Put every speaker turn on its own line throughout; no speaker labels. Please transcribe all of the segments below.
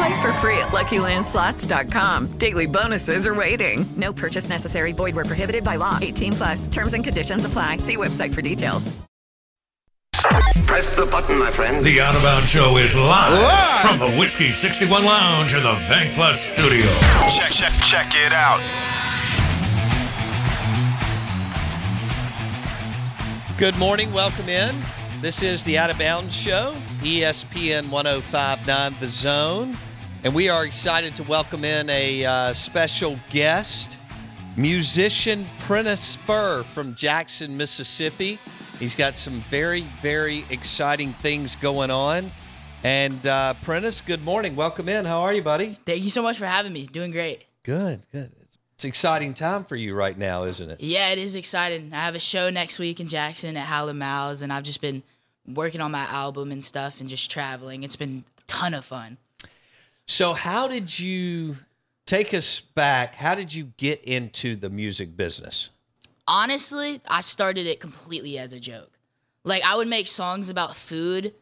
Play for free at LuckyLandSlots.com. Daily bonuses are waiting. No purchase necessary. Void were prohibited by law. 18 plus. Terms and conditions apply. See website for details.
Press the button, my friend.
The Out of Bounds Show is live, from the Whiskey 61 Lounge in the Bank Plus studio.
Check, check, check it out.
Good morning. Welcome in. This is the Out of Bounds Show, ESPN 1059 The Zone. And we are excited to welcome in a uh, special guest, musician Prentice Fur from Jackson, Mississippi. He's got some very, very exciting things going on. And uh, Prentice, good morning. Welcome in. How are you, buddy?
Thank you so much for having me. Doing great.
Good, good. It's exciting time for you right now, isn't it?
Yeah, it is exciting. I have a show next week in Jackson at Hal & Mal's, and I've just been working on my album and stuff and just traveling. It's been a ton of fun.
So, how did you take us back? How did you get into the music business?
Honestly, I started it completely as a joke. Like, I would make songs about food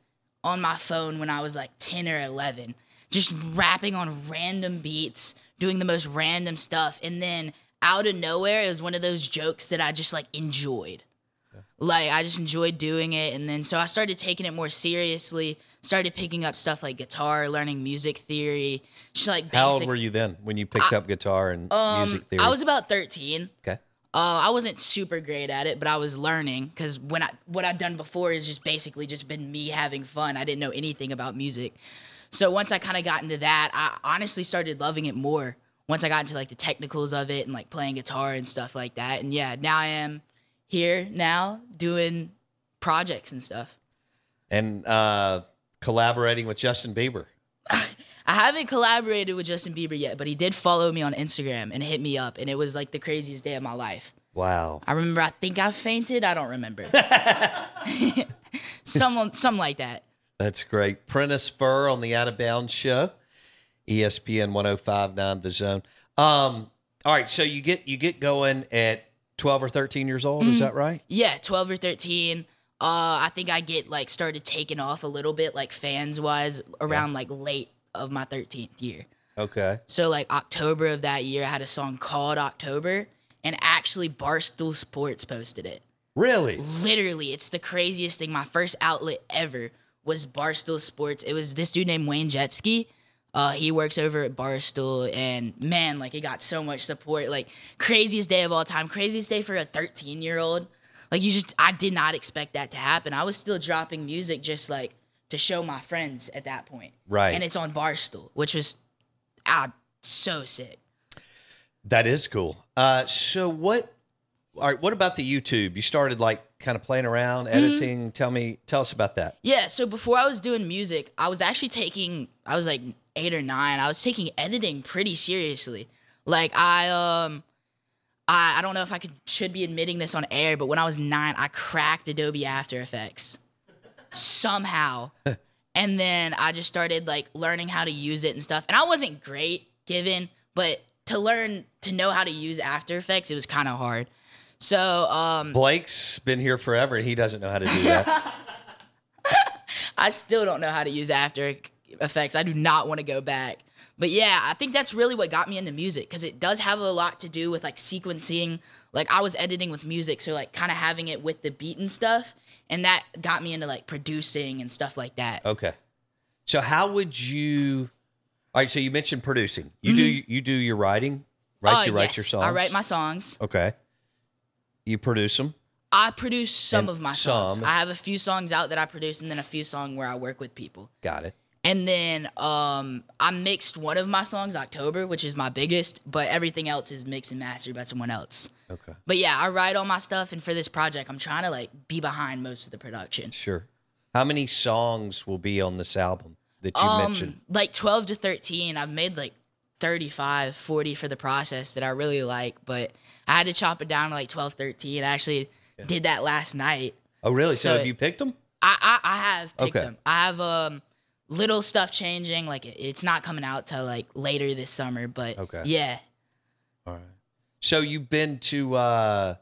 on my phone when I was like 10 or 11, just rapping on random beats, doing the most random stuff. And then out of nowhere, it was one of those jokes that I just like enjoyed. Like, I just enjoyed doing it. And then so I started taking it more seriously, started picking up stuff like guitar, learning music theory, just like basic.
How old were you then when you picked up guitar and
Um,
music theory?
I was about 13.
okay.
Uh, I wasn't super great at it, but I was learning because when I what I'd done before is just basically just been me having fun. I didn't know anything about music, so once I kind of got into that, I honestly started loving it more. Once I got into like the technicals of it and like playing guitar and stuff like that, and yeah, now I am here now doing projects and stuff.
And uh, collaborating with Justin Bieber.
I haven't collaborated with Justin Bieber yet, but he did follow me on Instagram and hit me up, and it was like the craziest day of my life.
Wow.
I remember. I think I fainted. I don't remember. Someone, something like that.
That's great. Prentice Fur on the Out of Bounds show, ESPN 1059 The Zone. Um, all right, so you get you get going at 12 or 13 years old, is that right?
Yeah, twelve or thirteen. Uh, I think I get like started taking off a little bit, like fans wise, around like late of my thirteenth year.
Okay.
So like October of that year, I had a song called October, and actually Barstool Sports posted it.
Really?
Literally, it's the craziest thing. My first outlet ever was Barstool Sports. It was this dude named Wayne Jetski. Uh, he works over at Barstool, and man, like he got so much support. Like craziest day of all time, craziest day for a 13 year old. Like you just, I did not expect that to happen. I was still dropping music just like to show my friends at that point.
Right.
And it's on Barstool, which was ah so sick.
That is cool. Uh, so what? All right. What about the YouTube? You started like kind of playing around,
Mm-hmm.
editing. Tell me, tell us about that.
Yeah, so before I was doing music, I was actually taking I was like 8 or 9. I was taking editing pretty seriously. Like I um I, I don't know if I could should be admitting this on air, but when I was 9, I cracked Adobe After Effects somehow. and then I just started like learning how to use it and stuff. And I wasn't great given, but to learn to know how to use After Effects, it was kind of hard. So um,
Blake's been here forever and he doesn't know how to do that.
I still don't know how to use After Effects. I do not want to go back. But yeah, I think that's really what got me into music because it does have a lot to do with like sequencing. Like I was editing with music, so like kind of having it with the beat and stuff, and that got me into like producing and stuff like that.
okay. So how would you All right, so you mentioned producing. You do you do your writing? Right?
Uh,
you write
yes,
your songs?
I write my songs.
Okay. You produce them?
I produce some
And
of my songs.
some.
I have a few songs out that I produce, and then a few songs where I work with people.
Got it.
And then um, I mixed one of my songs, October, which is my biggest, but everything else is mixed and mastered by someone else.
Okay.
But yeah, I write all my stuff, and for this project, I'm trying to like be behind most of the production.
Sure. How many songs will be on this album that you
um,
mentioned?
like 12 to 13. I've made like 35, 40 for the process that I really like, but I had to chop it down to like 12, 13. I actually did that last night.
Oh, really? So,
so
have you picked them?
I I, I have picked
Okay.
them. I have um little stuff changing. Like it- it's not coming out till like later this summer, but
Okay.
yeah.
All right. So you've been to uh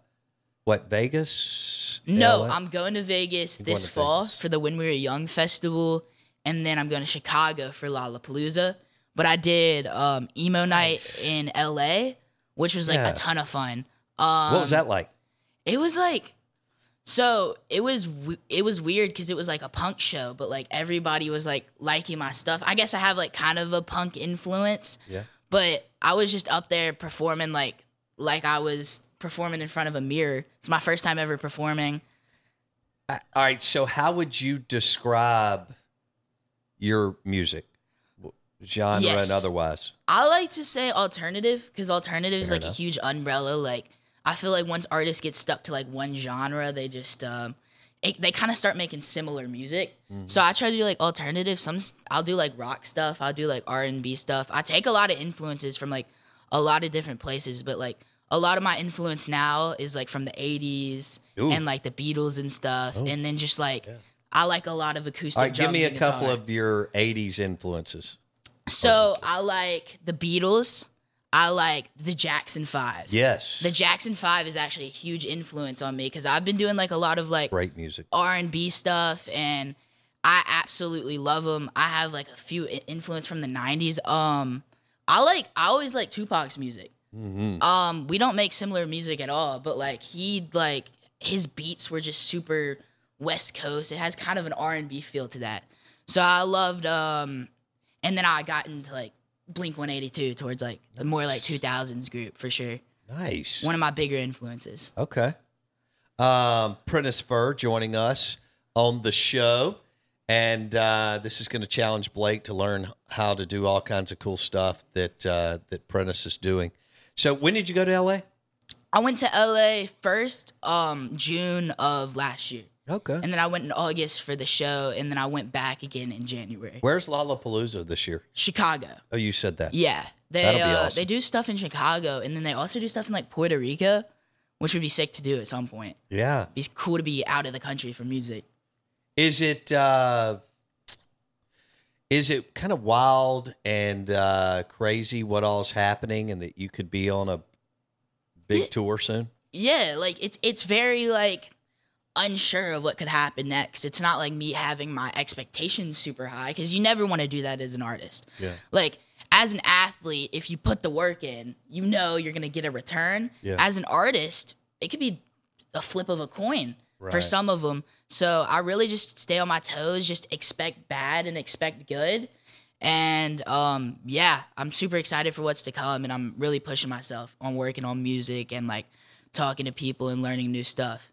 what Vegas?
No,
LA?
I'm going to Vegas
You're
this
to
fall for the When We Were Young festival, and then I'm going to Chicago for Lollapalooza. But I did um, emo night in LA, which was like
Yeah.
a ton of fun. Um,
What was that like?
It was like, so it was it was weird because it was like a punk show, but like everybody was like liking my stuff. I guess I have like kind of a punk influence,
Yeah.
but I was just up there performing like like I was performing in front of a mirror. It's my first time ever performing.
Uh, all right. So how would you describe your music, genre
Yes.
and otherwise?
I like to say alternative because alternative is like
enough.
a huge umbrella. Like I feel like once artists get stuck to like one genre, they just um, it, they kind of start making similar music.
Mm-hmm.
So I try to do like alternative. Some I'll do like rock stuff. I'll do like R and B stuff. I take a lot of influences from like a lot of different places, but like a lot of my influence now is like from the '80s
Ooh.
and like the Beatles and stuff, and then just like. I like a lot of acoustic.
Right. Give me a couple of your '80s influences.
So I like the Beatles. I like the Jackson Five.
Yes.
The Jackson Five is actually a huge influence on me because I've been doing like a lot of like
Great music.
R and B stuff, and I absolutely love them. I have like a few influence from the '90s. Um, I like I always like Tupac's music.
Mm-hmm.
Um, we don't make similar music at all, but like he like his beats were just super West Coast. It has kind of an R and B feel to that. So I loved um, and then I got into like Blink 182 towards like the more like 2000s group for sure.
Nice.
One of my bigger influences.
Okay. Um, Prentice Fur joining us on the show. And uh, this is going to challenge Blake to learn how to do all kinds of cool stuff that uh, that Prentice is doing. So, when did you go to LA?
I went to LA first, um, June of last year.
Okay.
And then I went in August for the show, and then I went back again in January.
Where's Lollapalooza this year?
Chicago.
Oh, you said that.
Yeah. They
That'll be
uh,
awesome.
they do stuff in Chicago, and then they also do stuff in like Puerto Rico, which would be sick to do at some point.
Yeah.
Be cool to be out of the country for music.
Is it uh, is it kind of wild and uh, crazy what all's happening, and that you could be on a big
Yeah.
tour soon?
Yeah, like it's it's very like unsure of what could happen next. It's not like me having my expectations super high because you never want to do that as an artist.
Yeah.
Like as an athlete, if you put the work in, you know you're gonna get a return.
Yeah.
As an artist, it could be a flip of a coin for some of them. So I really just stay on my toes, just expect bad and expect good. And um, yeah, I'm super excited for what's to come, and I'm really pushing myself on working on music and like talking to people and learning new stuff.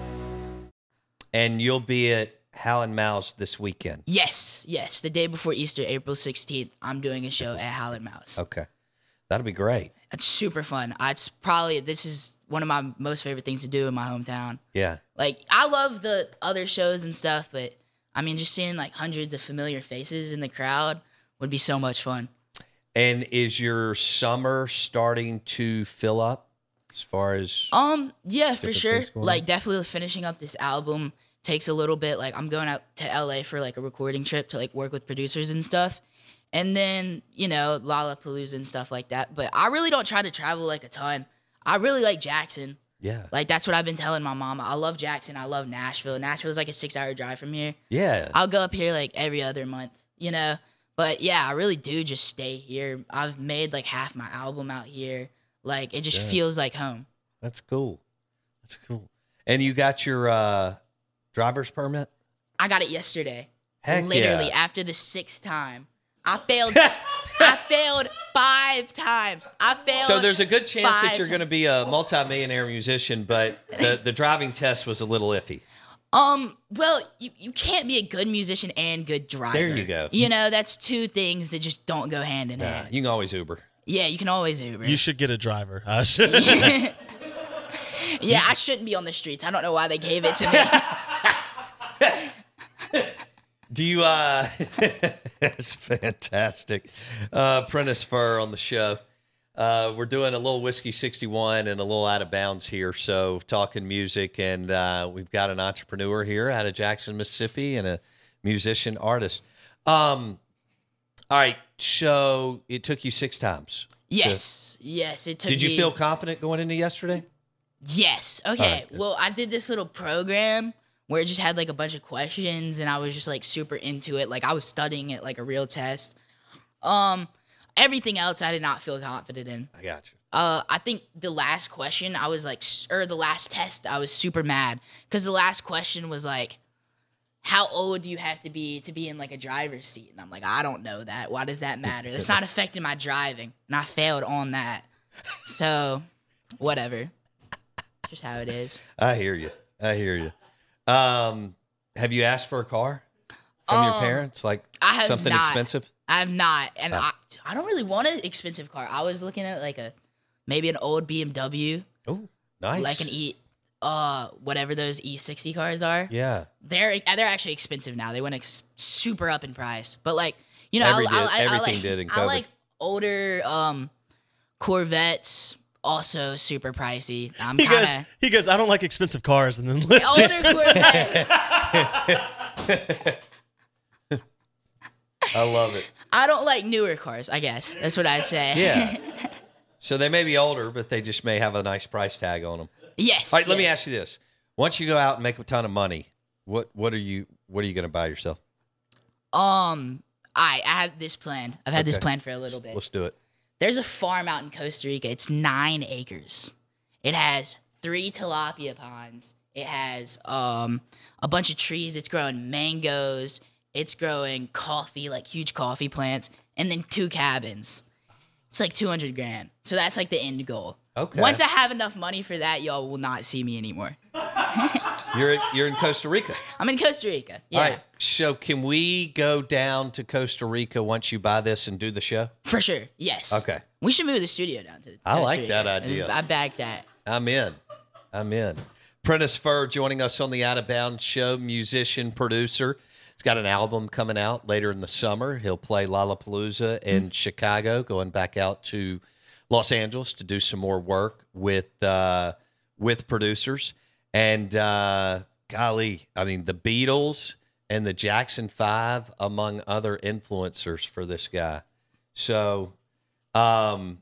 And you'll be at Hal & Mal's this weekend.
Yes, yes. The day before Easter, April 16th, I'm doing a show at Hal & Mal's.
Okay. That'll be great.
It's super fun. It's probably, this is one of my most favorite things to do in my hometown.
Yeah.
Like, I love the other shows and stuff, but I mean, just seeing like hundreds of familiar faces in the crowd would be so much fun.
And is your summer starting to fill up as far as
Um, yeah, for sure. Like
on?
definitely finishing up this album takes a little bit. Like I'm going out to LA for like a recording trip to like work with producers and stuff. And then, you know, Lollapalooza and stuff like that. But I really don't try to travel like a ton. I really like Jackson.
Yeah.
Like that's what I've been telling my mom. I love Jackson. I love Nashville. Nashville's like a six hour drive from here.
Yeah.
I'll go up here like every other month, you know. But yeah, I really do just stay here. I've made like half my album out here. Like it just
Yeah.
feels like home.
That's cool. That's cool. And you got your uh driver's permit?
I got it yesterday.
Heck
Literally
yeah.
after the sixth time. I failed I failed five times. I failed
So there's a good chance that you're going to be a multimillionaire musician, but the, the driving test was a little iffy.
Um, well, you, you can't be a good musician and good driver.
There you go.
You know, that's two things that just don't go hand in
Yeah,
hand.
you can always Uber.
Yeah, you can always Uber.
You should get a driver. I should.
yeah, I shouldn't be on the streets. I don't know why they gave it to me.
Do you? uh That's fantastic. Uh Prentice Fur on the show. Uh, we're doing a little whiskey 61 and a little out of bounds here. So, talking music, and uh, we've got an entrepreneur here out of Jackson, Mississippi, and a musician artist. Um, all right. So, it took you six times. to-
yes, yes. It took
Did you
me-
feel confident going into yesterday?
Yes. Okay.
right,
well, I did this little program where it just had like a bunch of questions and I was just like super into it. Like I was studying it like a real test. Um everything else I did not feel confident in.
I got you.
Uh I think the last question I was like or the last test I was super mad cuz the last question was like how old do you have to be to be in like a driver's seat? And I'm like, I don't know that. Why does that matter? That's not affecting my driving. And I failed on that. So, whatever. Just how it is.
I hear you. I hear you. Um, have you asked for a car from your
Um,
parents? Like
I have
something
not.
expensive?
I have not, and
Oh.
I I don't really want an expensive car. I was looking at like a maybe an old BMW,
Oh, nice.
like an E, uh, whatever those E60 cars are.
Yeah.
They're they're actually expensive now. They went ex- super up in price, but like you know,
Every
I,
did-
I, I, I
everything
like
did in
I like older um Corvettes. Also super pricey. I'm
He goes. He goes. I don't like expensive cars, and then lists
Older
expensive.
I love it.
I don't like newer cars. I guess that's what I'd say.
Yeah. so they may be older, but they just may have a nice price tag on them.
Yes.
All right, let me ask you this: Once you go out and make a ton of money, what what are you what are you going to buy yourself?
Um, I I have this plan. I've had this plan for a little bit.
Let's do it.
There's a farm out in Costa Rica. It's nine acres. It has three tilapia ponds. It has um a bunch of trees. It's growing mangoes. It's growing coffee, like huge coffee plants, and then two cabins. It's like two hundred grand. So that's like the end goal.
Okay.
Once I have enough money for that, y'all will not see me anymore.
You're you're in Costa Rica.
I'm in Costa Rica. Yeah,
All right. So can we go down to Costa Rica once you buy this and do the show?
for sure. Yes.
Okay.
We should move the studio down to.
I
Costa
like
Rica.
that idea.
I back that.
I'm in. I'm in. Prentice Fur joining us on the Out of Bounds show, musician, producer. He's got an album coming out later in the summer. He'll play Lollapalooza in Chicago, going back out to Los Angeles to do some more work with uh, with producers. And uh, golly, I mean, the Beatles and the Jackson Five, among other influencers for this guy. So, um,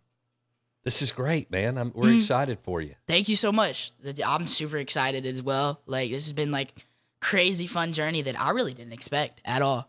this is great, man. I'm, we're
Mhm.
excited for you.
Thank you so much. I'm super excited as well. Like this has been like crazy fun journey that I really didn't expect at all.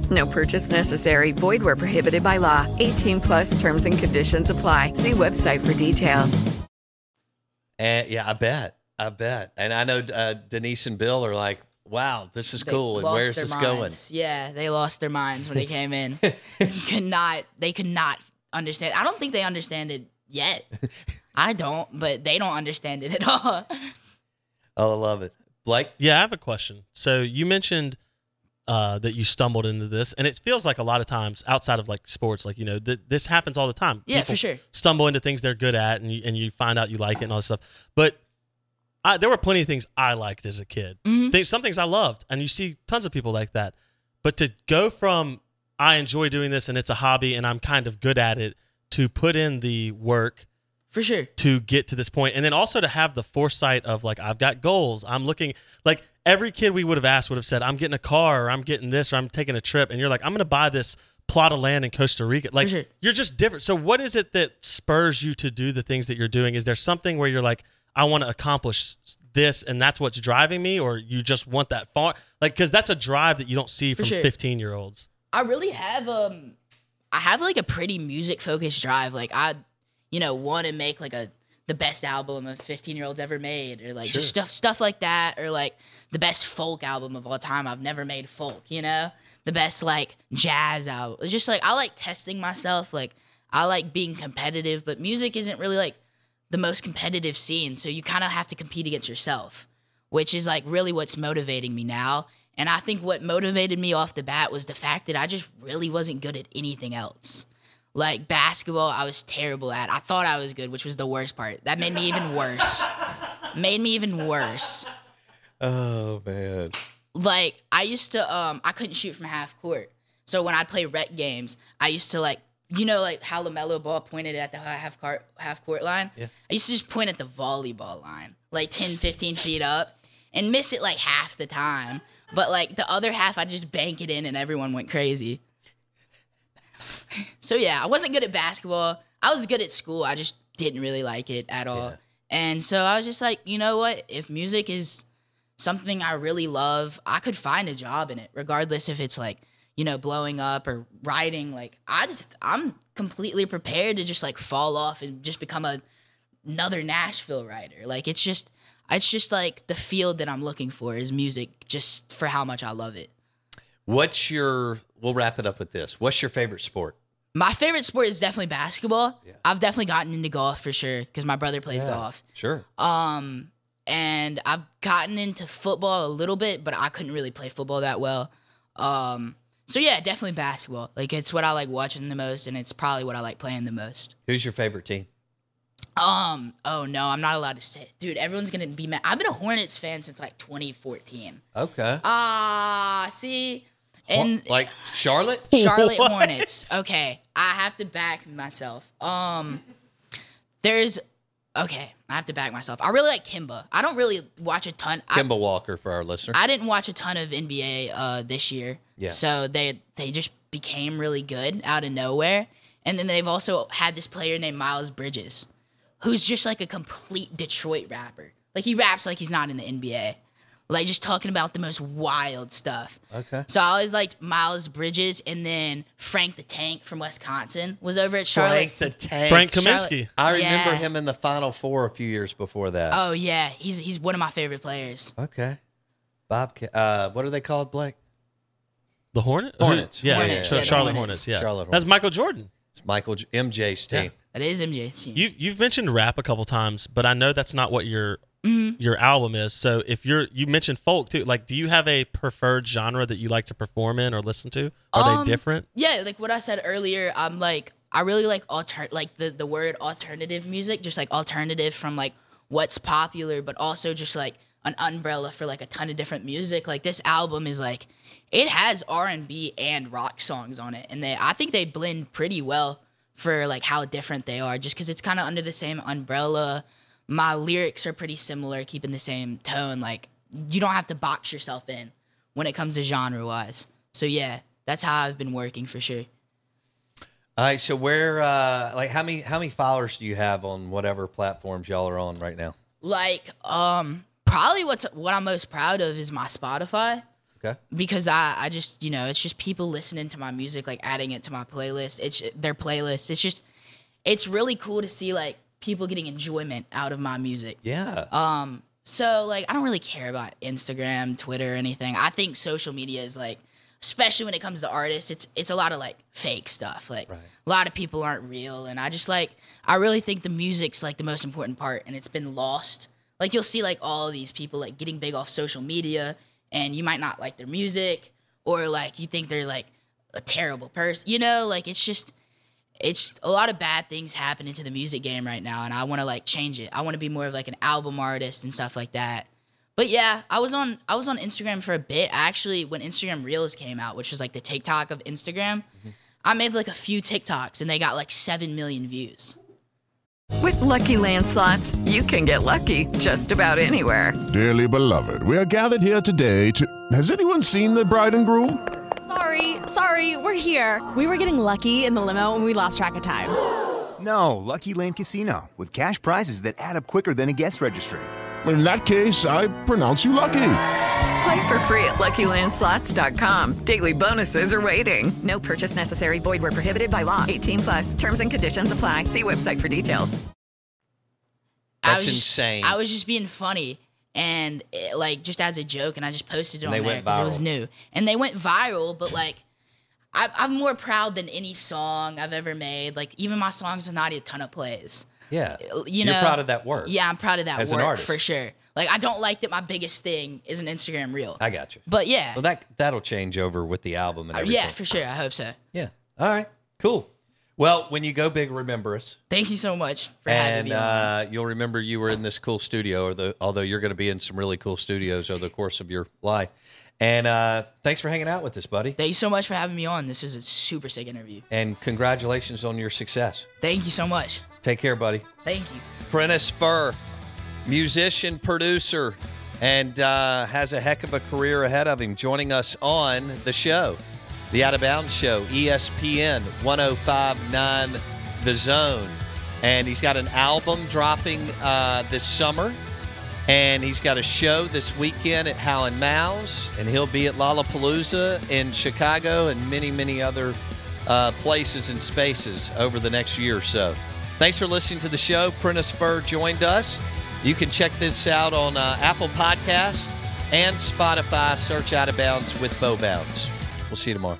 No purchase necessary. Void where prohibited by law. 18 plus terms and conditions apply. See website for details.
And yeah, I bet. I bet. And I know uh, Denise and Bill are like, wow, this is
They
cool. And where's this
minds. Yeah, they lost their minds when they came in. could not. They could not understand. I don't think they understand it yet. I don't, but they don't understand it at all.
Oh, I love it. Blake?
Yeah, I have a question. So you mentioned uh, that you stumbled into this, and it feels like a lot of times outside of like sports, like you know, th- this happens all the time.
Yeah,
People
for sure.
Stumble into things they're good at, and you and you find out you like it and all this stuff. But I, there were plenty of things I liked as a kid.
Mm-hmm.
Things, some things I loved, and you see tons of people like that. But to go from I enjoy doing this and it's a hobby and I'm kind of good at it to put in the work
For sure.
to get to this point and then also to have the foresight of like i've got goals i'm looking like every kid we would have asked would have said i'm getting a car or i'm getting this or i'm taking a trip and you're like i'm going to buy this plot of land in costa rica like
sure.
you're just different so what is it that spurs you to do the things that you're doing is there something where you're like i want to accomplish this and that's what's driving me or you just want that far like because that's a drive that you don't see
For
from
sure.
15 year olds
I really have um I have like a pretty music focused drive. Like I you know, want to make like a the best album a 15 year old's ever made or like just stuff stuff like that or like the best folk album of all time. I've never made folk, you know? The best like jazz album. It's just like I like testing myself. Like I like being competitive, but music isn't really like the most competitive scene, so you kind of have to compete against yourself, which is like really what's motivating me now. And I think what motivated me off the bat was the fact that I just really wasn't good at anything else. Like basketball, I was terrible at. I thought I was good, which was the worst part. That made me even worse. made me even worse.
Oh, man.
Like I used to um I couldn't shoot from half court. So when I'd play rec games, I used to like you know like how LaMelo ball pointed at the half court half court line?
Yeah.
I used to just point at the volleyball line, like 10, 15 feet up, and miss it like half the time. But like the other half, I just bank it in, and everyone went crazy. So yeah, I wasn't good at basketball. I was good at school. I just didn't really like it at all. And so I was just like, you know what? If music is something I really love, I could find a job in it, regardless if it's like, you know, blowing up or writing. Like I just I'm completely prepared to just like fall off and just become a another Nashville writer. Like it's just it's just like the field that I'm looking for is music just for how much I love it.
What's your, we'll wrap it up with this. What's your favorite sport?
My favorite sport is definitely basketball. I've definitely gotten into golf for sure because my brother plays golf.
Sure.
Um, and I've gotten into football a little bit, but I couldn't really play football that well. Um, so yeah, definitely basketball. Like it's what I like watching the most, and it's probably what I like playing the most.
Who's your favorite team?
Um, oh no, I'm not allowed to say. it. Dude, everyone's gonna be mad. I've been a Hornets fan since like 2014.
Okay.
Ah, see, and
like Charlotte?
Charlotte
What?
Hornets. Okay, I have to back myself. Um, there's okay. I have to back myself. I really like Kemba. I don't really watch a ton. I,
Kemba Walker for our listeners.
I didn't watch a ton of NBA uh, this year.
Yeah.
So they they just became really good out of nowhere. And then they've also had this player named Miles Bridges, who's just like a complete Detroit rapper. Like he raps like he's not in the NBA. Like just talking about the most wild stuff.
Okay.
So I always liked Miles Bridges, and then Frank the Tank from Wisconsin was over at Charlotte.
Frank the Tank.
Frank
Charlotte-
Kaminsky.
I remember
Yeah.
him in the Final Four a few years before that.
Oh yeah, he's he's one of my favorite players.
Okay. Bob, uh, what are they called, Blake?
The Hornet?
Hornets.
Yeah,
Hornets,
Char-
yeah, the
Charlotte
Hornets.
Hornets. Yeah,
Charlotte Hornets.
That's Michael Jordan.
It's Michael J- MJ's team.
That is MJ's tune.
You you've mentioned rap a couple times, but I know that's not what your
Mhm.
your album is. So if you're you mentioned folk too, like do you have a preferred genre that you like to perform in or listen to? Are
Um,
they different?
Yeah, like what I said earlier, I'm like I really like alter like the the word alternative music, just like alternative from like what's popular, but also just like an umbrella for like a ton of different music. Like this album is like it has R and B and rock songs on it, and they I think they blend pretty well for like how different they are, just because it's kind of under the same umbrella. My lyrics are pretty similar, keeping the same tone. Like you don't have to box yourself in when it comes to genre wise. So yeah, that's how I've been working for sure.
All right, so where, uh, like, how many how many followers do you have on whatever platforms y'all are on right now?
Like, um, probably what's what I'm most proud of is my Spotify.
Okay.
Because I, I just, you know, it's just people listening to my music, like adding it to my playlist. It's their playlist. It's just, it's really cool to see like people getting enjoyment out of my music.
Yeah.
Um, so like I don't really care about Instagram, Twitter, anything. I think social media is like, especially when it comes to artists, it's it's a lot of like fake stuff. Like a lot of people aren't real, and I just like I really think the music's like the most important part, and it's been lost. Like you'll see like all of these people like getting big off social media, and you might not like their music, or like you think they're like a terrible person. You know, like it's just it's a lot of bad things happening to the music game right now and i want to like change it i want to be more of like an album artist and stuff like that but yeah i was on i was on instagram for a bit actually when instagram reels came out which was like the tiktok of instagram mm-hmm. i made like a few tiktoks and they got like 7 million views
With Lucky Land slots, you can get lucky just about anywhere.
Dearly beloved, we are gathered here today to. Has anyone seen the bride and groom?
Sorry, sorry, we're here. We were getting lucky in the limo and we lost track of time.
No, Lucky Land Casino, with cash prizes that add up quicker than a guest registry.
In that case, I pronounce you lucky.
Play for free at LuckyLandSlots.com. Daily bonuses are waiting. No purchase necessary. Void where prohibited by law. 18 plus. Terms and conditions apply. See website for details.
I
That's
was just-
insane.
i was just being funny and it, like just as a joke and i just posted it
And
on
they
there because it was new and they went viral but like I, i'm more proud than any song i've ever made like even my songs with not a ton of plays
Yeah.
you know
You're proud of that work.
yeah i'm proud of that
As an
work
artist.
for sure like i don't like that my biggest thing is an instagram reel
I got you.
but yeah
Well, that that'll change over with the album and
Uh, yeah for sure i hope so
Yeah. All right. Cool. Well, when you go big, remember us.
thank you so much for having
and
me on.
uh, you'll remember you were in this cool studio, or the, although you're going to be in some really cool studios over the course of your life. And uh, thanks for hanging out with us, buddy.
thank you so much for having me on this was a super sick interview
And congratulations on your success.
thank you so much
Take care, buddy.
thank you
Prentice Fur, musician, producer, and uh, has a heck of a career ahead of him, joining us on the show, the Out of Bounds Show, ESPN 1059 The Zone. And he's got an album dropping uh, this summer. And he's got a show this weekend at Hal & Mal's, and he'll be at Lollapalooza in Chicago and many, many other uh, places and spaces over the next year or so. Thanks for listening to the show. Prentice Fur joined us. You can check this out on uh, Apple Podcast and Spotify. Search Out of Bounds with Bo Bounds. We'll see you tomorrow.